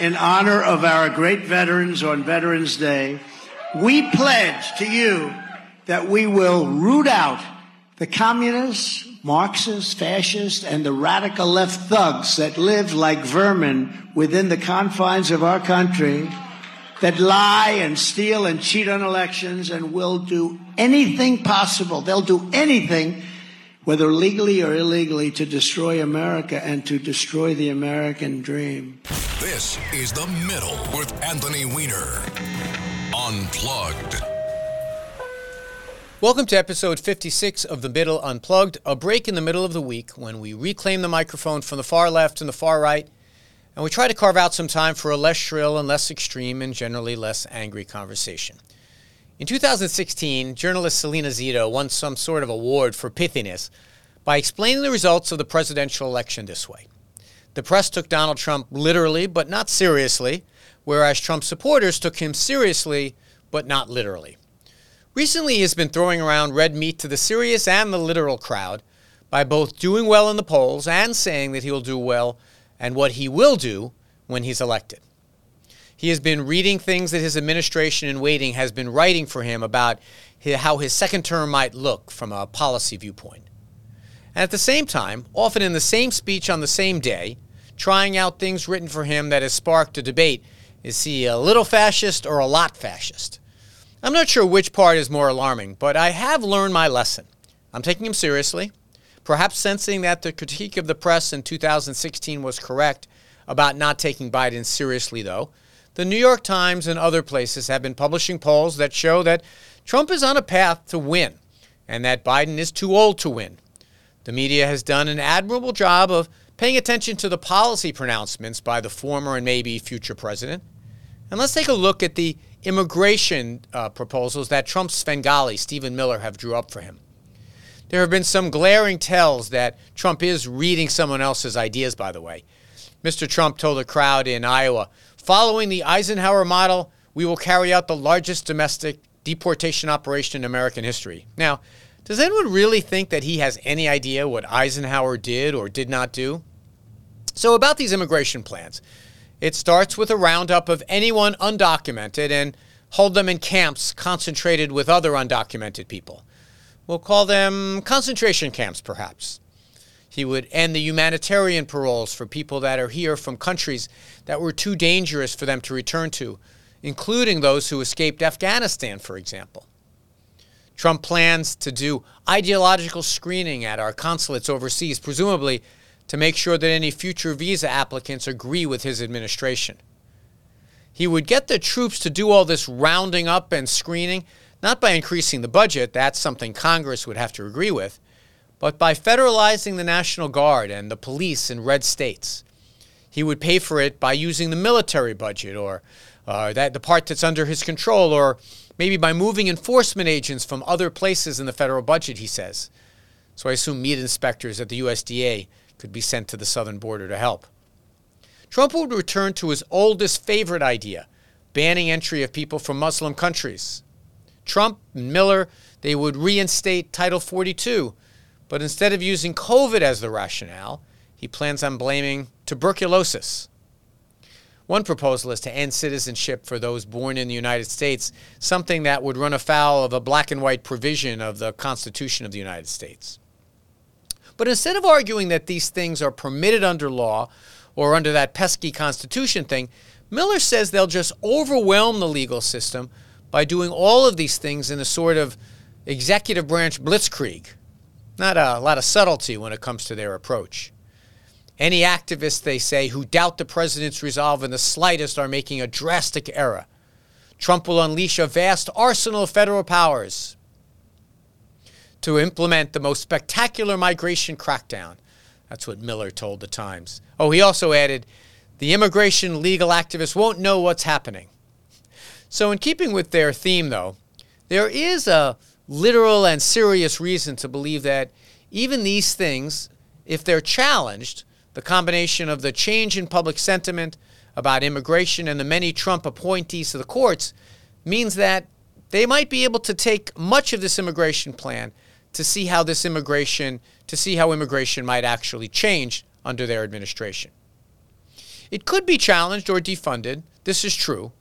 in honor of our great veterans on Veterans Day, we pledge to you that we will root out the communists, Marxists, fascists, and the radical left thugs that live like vermin within the confines of our country, that lie and steal and cheat on elections and will do anything possible. They'll do anything whether legally or illegally, to destroy America and to destroy the American dream. This is The Middle with Anthony Weiner. Unplugged. Welcome to episode 56 of The Middle Unplugged, a break in the middle of the week when we reclaim the microphone from the far left and the far right, and we try to carve out some time for a less shrill and less extreme and generally less angry conversation. In 2016, journalist Selena Zito won some sort of award for pithiness by explaining the results of the presidential election this way. The press took Donald Trump literally, but not seriously, whereas Trump supporters took him seriously, but not literally. Recently, he has been throwing around red meat to the serious and the literal crowd by both doing well in the polls and saying that he will do well and what he will do when he's elected. He has been reading things that his administration in waiting has been writing for him about how his second term might look from a policy viewpoint. And at the same time, often in the same speech on the same day, trying out things written for him that has sparked a debate is he a little fascist or a lot fascist? I'm not sure which part is more alarming, but I have learned my lesson. I'm taking him seriously, perhaps sensing that the critique of the press in 2016 was correct about not taking Biden seriously, though. The New York Times and other places have been publishing polls that show that Trump is on a path to win and that Biden is too old to win. The media has done an admirable job of paying attention to the policy pronouncements by the former and maybe future president. And let's take a look at the immigration uh, proposals that Trump's Svengali, Stephen Miller, have drew up for him. There have been some glaring tells that Trump is reading someone else's ideas, by the way. Mr. Trump told a crowd in Iowa Following the Eisenhower model, we will carry out the largest domestic deportation operation in American history. Now, does anyone really think that he has any idea what Eisenhower did or did not do? So, about these immigration plans, it starts with a roundup of anyone undocumented and hold them in camps concentrated with other undocumented people. We'll call them concentration camps, perhaps. He would end the humanitarian paroles for people that are here from countries that were too dangerous for them to return to, including those who escaped Afghanistan, for example. Trump plans to do ideological screening at our consulates overseas, presumably to make sure that any future visa applicants agree with his administration. He would get the troops to do all this rounding up and screening, not by increasing the budget, that's something Congress would have to agree with, but by federalizing the National Guard and the police in red states. He would pay for it by using the military budget or uh, that the part that's under his control, or maybe by moving enforcement agents from other places in the federal budget, he says. So I assume meat inspectors at the USDA could be sent to the southern border to help. Trump would return to his oldest favorite idea banning entry of people from Muslim countries. Trump and Miller, they would reinstate Title 42, but instead of using COVID as the rationale, he plans on blaming tuberculosis. One proposal is to end citizenship for those born in the United States, something that would run afoul of a black and white provision of the Constitution of the United States. But instead of arguing that these things are permitted under law or under that pesky Constitution thing, Miller says they'll just overwhelm the legal system by doing all of these things in a sort of executive branch blitzkrieg. Not a lot of subtlety when it comes to their approach. Any activists, they say, who doubt the president's resolve in the slightest are making a drastic error. Trump will unleash a vast arsenal of federal powers to implement the most spectacular migration crackdown. That's what Miller told the Times. Oh, he also added, the immigration legal activists won't know what's happening. So, in keeping with their theme, though, there is a literal and serious reason to believe that even these things, if they're challenged, the combination of the change in public sentiment about immigration and the many Trump appointees to the courts means that they might be able to take much of this immigration plan to see how this immigration, to see how immigration might actually change under their administration. It could be challenged or defunded. This is true.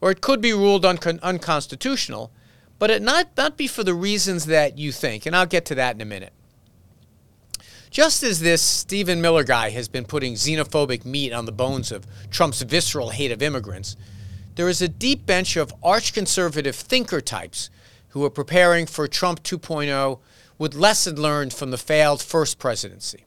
Or it could be ruled un- unconstitutional, but it not, not be for the reasons that you think. And I'll get to that in a minute. Just as this Stephen Miller guy has been putting xenophobic meat on the bones of Trump's visceral hate of immigrants, there is a deep bench of arch conservative thinker types who are preparing for Trump 2.0 with lessons learned from the failed first presidency.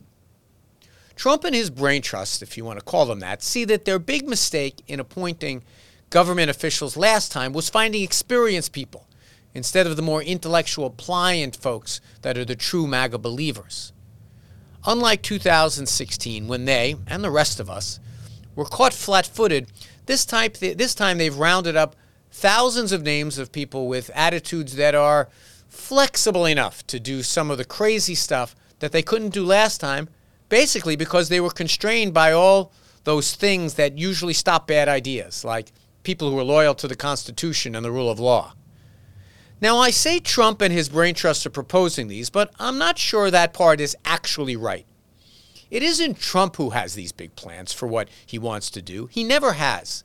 Trump and his brain trust, if you want to call them that, see that their big mistake in appointing government officials last time was finding experienced people instead of the more intellectual, pliant folks that are the true MAGA believers. Unlike 2016, when they, and the rest of us, were caught flat footed, this, this time they've rounded up thousands of names of people with attitudes that are flexible enough to do some of the crazy stuff that they couldn't do last time, basically because they were constrained by all those things that usually stop bad ideas, like people who are loyal to the Constitution and the rule of law. Now, I say Trump and his brain trust are proposing these, but I'm not sure that part is actually right. It isn't Trump who has these big plans for what he wants to do. He never has.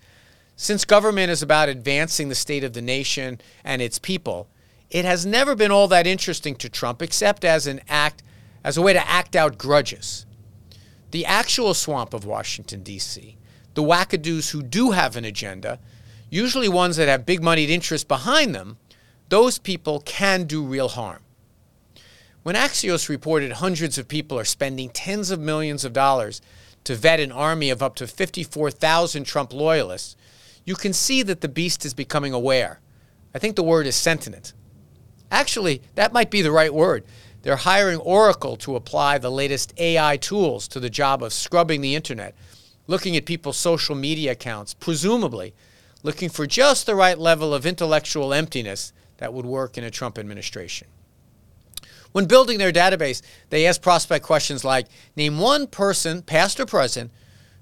Since government is about advancing the state of the nation and its people, it has never been all that interesting to Trump except as an act as a way to act out grudges. The actual swamp of Washington D.C., the wackadoos who do have an agenda, usually ones that have big moneyed interests behind them, those people can do real harm. When Axios reported hundreds of people are spending tens of millions of dollars to vet an army of up to 54,000 Trump loyalists, you can see that the beast is becoming aware. I think the word is sentient. Actually, that might be the right word. They're hiring Oracle to apply the latest AI tools to the job of scrubbing the internet, looking at people's social media accounts, presumably looking for just the right level of intellectual emptiness that would work in a Trump administration. When building their database, they asked prospect questions like Name one person, past or present,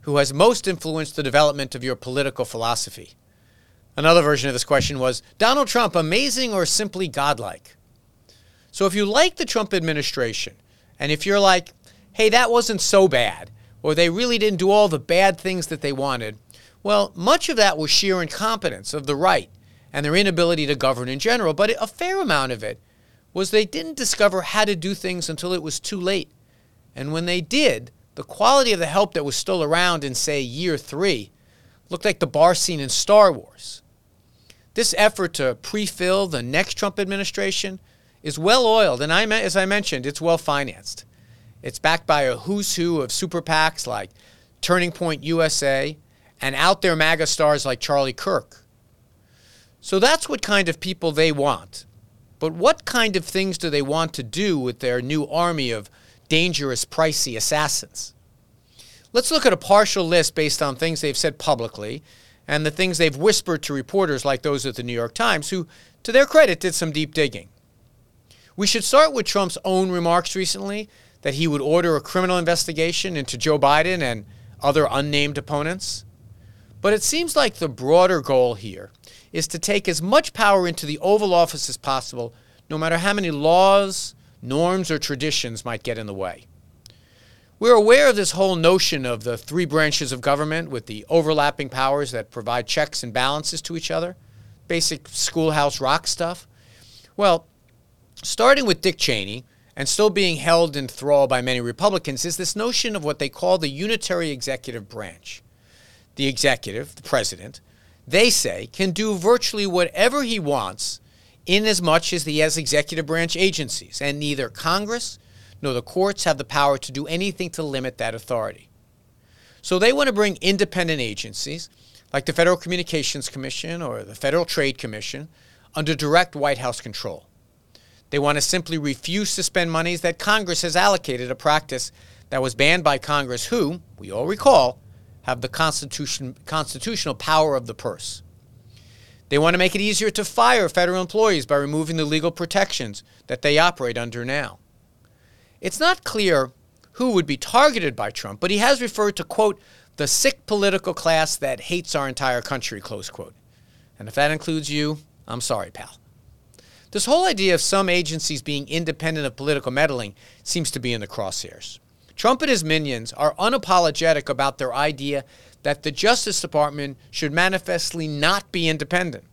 who has most influenced the development of your political philosophy. Another version of this question was Donald Trump, amazing or simply godlike? So if you like the Trump administration, and if you're like, hey, that wasn't so bad, or they really didn't do all the bad things that they wanted, well, much of that was sheer incompetence of the right and their inability to govern in general, but a fair amount of it was they didn't discover how to do things until it was too late. And when they did, the quality of the help that was still around in, say, year three looked like the bar scene in Star Wars. This effort to pre fill the next Trump administration is well oiled, and I, as I mentioned, it's well financed. It's backed by a who's who of super PACs like Turning Point USA and out there MAGA stars like Charlie Kirk. So that's what kind of people they want. But what kind of things do they want to do with their new army of dangerous, pricey assassins? Let's look at a partial list based on things they've said publicly and the things they've whispered to reporters like those at the New York Times, who, to their credit, did some deep digging. We should start with Trump's own remarks recently that he would order a criminal investigation into Joe Biden and other unnamed opponents. But it seems like the broader goal here is to take as much power into the Oval Office as possible, no matter how many laws, norms, or traditions might get in the way. We're aware of this whole notion of the three branches of government with the overlapping powers that provide checks and balances to each other, basic schoolhouse rock stuff. Well, starting with Dick Cheney, and still being held in thrall by many Republicans, is this notion of what they call the unitary executive branch. The executive, the president, they say, can do virtually whatever he wants in as much as he has executive branch agencies, and neither Congress nor the courts have the power to do anything to limit that authority. So they want to bring independent agencies like the Federal Communications Commission or the Federal Trade Commission under direct White House control. They want to simply refuse to spend monies that Congress has allocated, a practice that was banned by Congress, who, we all recall, have the constitution, constitutional power of the purse. They want to make it easier to fire federal employees by removing the legal protections that they operate under now. It's not clear who would be targeted by Trump, but he has referred to, quote, the sick political class that hates our entire country, close quote. And if that includes you, I'm sorry, pal. This whole idea of some agencies being independent of political meddling seems to be in the crosshairs. Trump and his minions are unapologetic about their idea that the Justice Department should manifestly not be independent,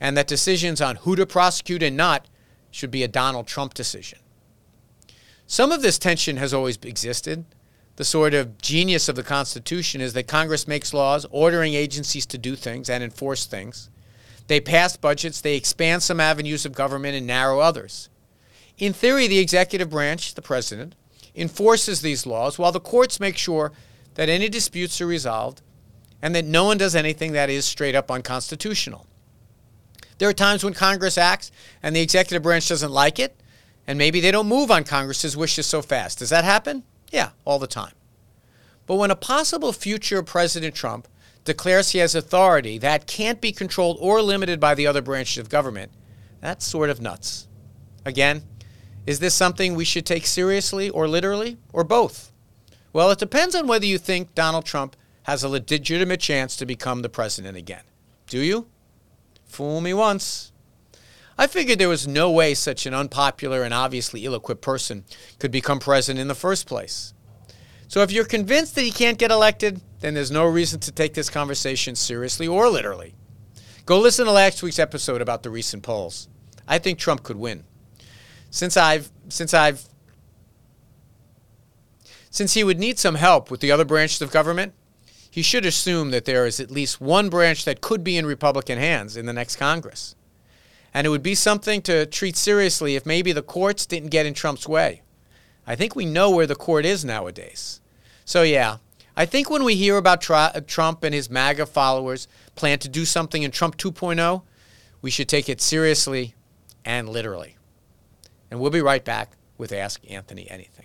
and that decisions on who to prosecute and not should be a Donald Trump decision. Some of this tension has always existed. The sort of genius of the Constitution is that Congress makes laws ordering agencies to do things and enforce things. They pass budgets, they expand some avenues of government and narrow others. In theory, the executive branch, the president, enforces these laws while the courts make sure that any disputes are resolved and that no one does anything that is straight up unconstitutional. There are times when Congress acts and the executive branch doesn't like it, and maybe they don't move on Congress's wishes so fast. Does that happen? Yeah, all the time. But when a possible future President Trump declares he has authority that can't be controlled or limited by the other branches of government, that's sort of nuts. Again, is this something we should take seriously or literally, or both? Well, it depends on whether you think Donald Trump has a legitimate chance to become the president again. Do you? Fool me once. I figured there was no way such an unpopular and obviously ill equipped person could become president in the first place. So if you're convinced that he can't get elected, then there's no reason to take this conversation seriously or literally. Go listen to last week's episode about the recent polls. I think Trump could win since I've since I've since he would need some help with the other branches of government, he should assume that there is at least one branch that could be in Republican hands in the next Congress. And it would be something to treat seriously if maybe the courts didn't get in Trump's way. I think we know where the court is nowadays. So, yeah, I think when we hear about uh, Trump and his MAGA followers plan to do something in Trump 2.0, we should take it seriously and literally. And we'll be right back with Ask Anthony Anything.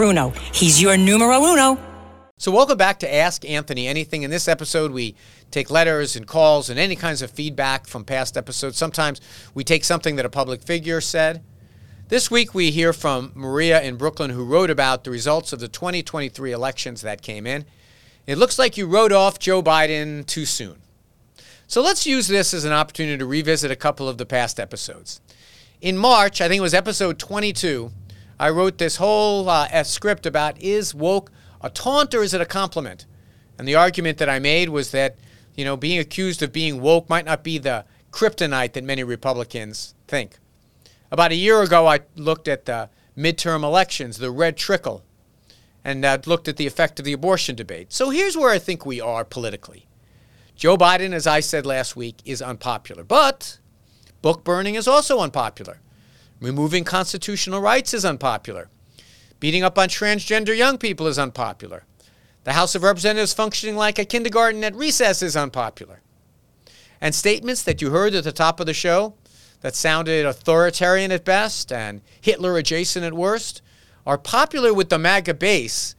uno. He's your numero uno. So, welcome back to Ask Anthony Anything. In this episode, we take letters and calls and any kinds of feedback from past episodes. Sometimes we take something that a public figure said. This week, we hear from Maria in Brooklyn, who wrote about the results of the 2023 elections that came in. It looks like you wrote off Joe Biden too soon. So, let's use this as an opportunity to revisit a couple of the past episodes. In March, I think it was episode 22, I wrote this whole uh, script about is woke a taunt or is it a compliment? And the argument that I made was that, you know, being accused of being woke might not be the kryptonite that many Republicans think. About a year ago, I looked at the midterm elections, the red trickle, and uh, looked at the effect of the abortion debate. So here's where I think we are politically. Joe Biden, as I said last week, is unpopular, but book burning is also unpopular. Removing constitutional rights is unpopular. Beating up on transgender young people is unpopular. The House of Representatives functioning like a kindergarten at recess is unpopular. And statements that you heard at the top of the show that sounded authoritarian at best and Hitler adjacent at worst are popular with the MAGA base,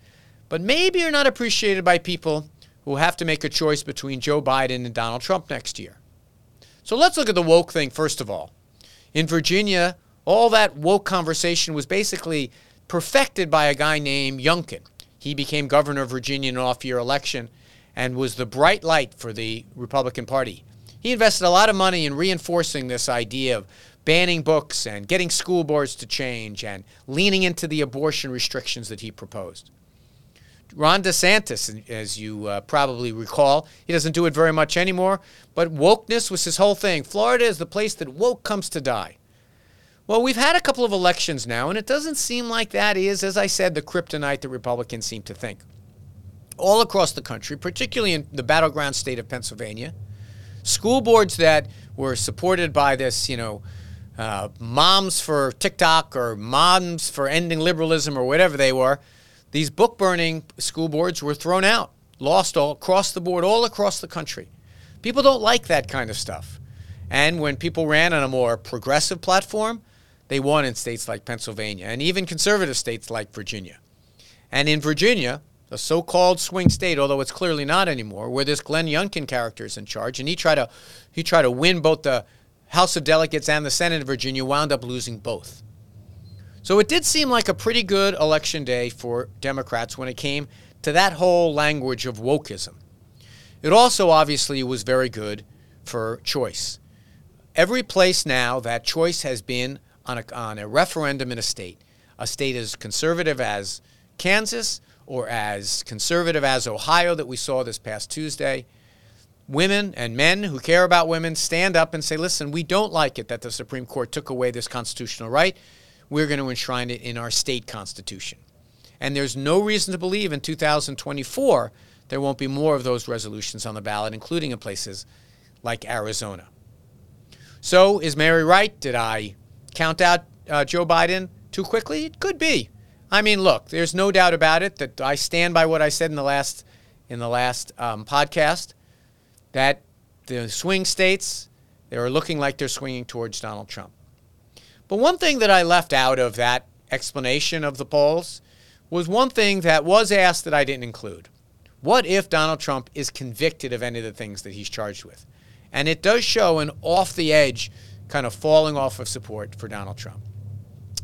but maybe are not appreciated by people who have to make a choice between Joe Biden and Donald Trump next year. So let's look at the woke thing first of all. In Virginia, all that woke conversation was basically perfected by a guy named Youngkin. He became governor of Virginia in an off year election and was the bright light for the Republican Party. He invested a lot of money in reinforcing this idea of banning books and getting school boards to change and leaning into the abortion restrictions that he proposed. Ron DeSantis, as you uh, probably recall, he doesn't do it very much anymore, but wokeness was his whole thing. Florida is the place that woke comes to die. Well, we've had a couple of elections now, and it doesn't seem like that is, as I said, the kryptonite that Republicans seem to think. All across the country, particularly in the battleground state of Pennsylvania, school boards that were supported by this, you know, uh, moms for TikTok or moms for ending liberalism or whatever they were, these book burning school boards were thrown out, lost all across the board, all across the country. People don't like that kind of stuff. And when people ran on a more progressive platform, they won in states like Pennsylvania and even conservative states like Virginia. And in Virginia, a so-called swing state, although it's clearly not anymore, where this Glenn Youngkin character is in charge, and he tried to he tried to win both the House of Delegates and the Senate of Virginia, wound up losing both. So it did seem like a pretty good election day for Democrats when it came to that whole language of wokeism. It also obviously was very good for choice. Every place now that choice has been on a, on a referendum in a state, a state as conservative as Kansas or as conservative as Ohio that we saw this past Tuesday, women and men who care about women stand up and say, listen, we don't like it that the Supreme Court took away this constitutional right we're going to enshrine it in our state constitution. And there's no reason to believe in 2024 there won't be more of those resolutions on the ballot, including in places like Arizona. So, is Mary right? Did I count out uh, Joe Biden too quickly? It could be. I mean, look, there's no doubt about it that I stand by what I said in the last in the last um, podcast that the swing states they are looking like they're swinging towards Donald Trump. But one thing that I left out of that explanation of the polls was one thing that was asked that I didn't include. What if Donald Trump is convicted of any of the things that he's charged with? And it does show an off the edge kind of falling off of support for Donald Trump.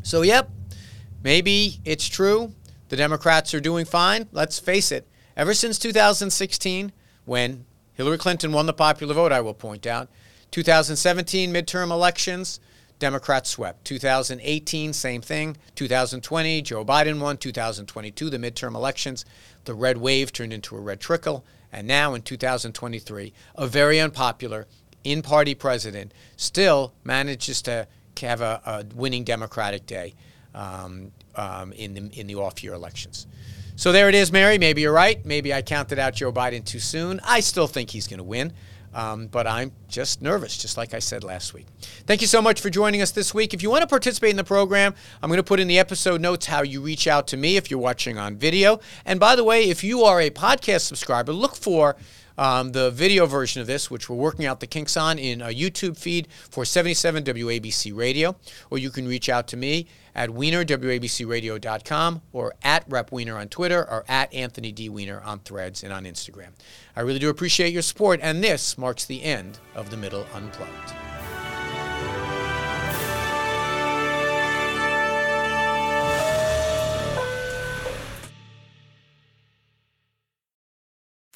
So, yep, maybe it's true. The Democrats are doing fine. Let's face it. Ever since 2016, when Hillary Clinton won the popular vote, I will point out, 2017 midterm elections, Democrats swept. 2018, same thing. 2020, Joe Biden won. 2022, the midterm elections, the red wave turned into a red trickle. And now in 2023, a very unpopular in party president still manages to have a, a winning Democratic day um, um, in the, in the off year elections. So there it is, Mary. Maybe you're right. Maybe I counted out Joe Biden too soon. I still think he's going to win. Um, but I'm just nervous, just like I said last week. Thank you so much for joining us this week. If you want to participate in the program, I'm going to put in the episode notes how you reach out to me if you're watching on video. And by the way, if you are a podcast subscriber, look for um, the video version of this, which we're working out the kinks on in a YouTube feed for 77 WABC Radio, or you can reach out to me at Weiner, WABCRadio.com, or at Rep Weiner on Twitter, or at Anthony D. Weiner on Threads and on Instagram. I really do appreciate your support, and this marks the end of The Middle Unplugged.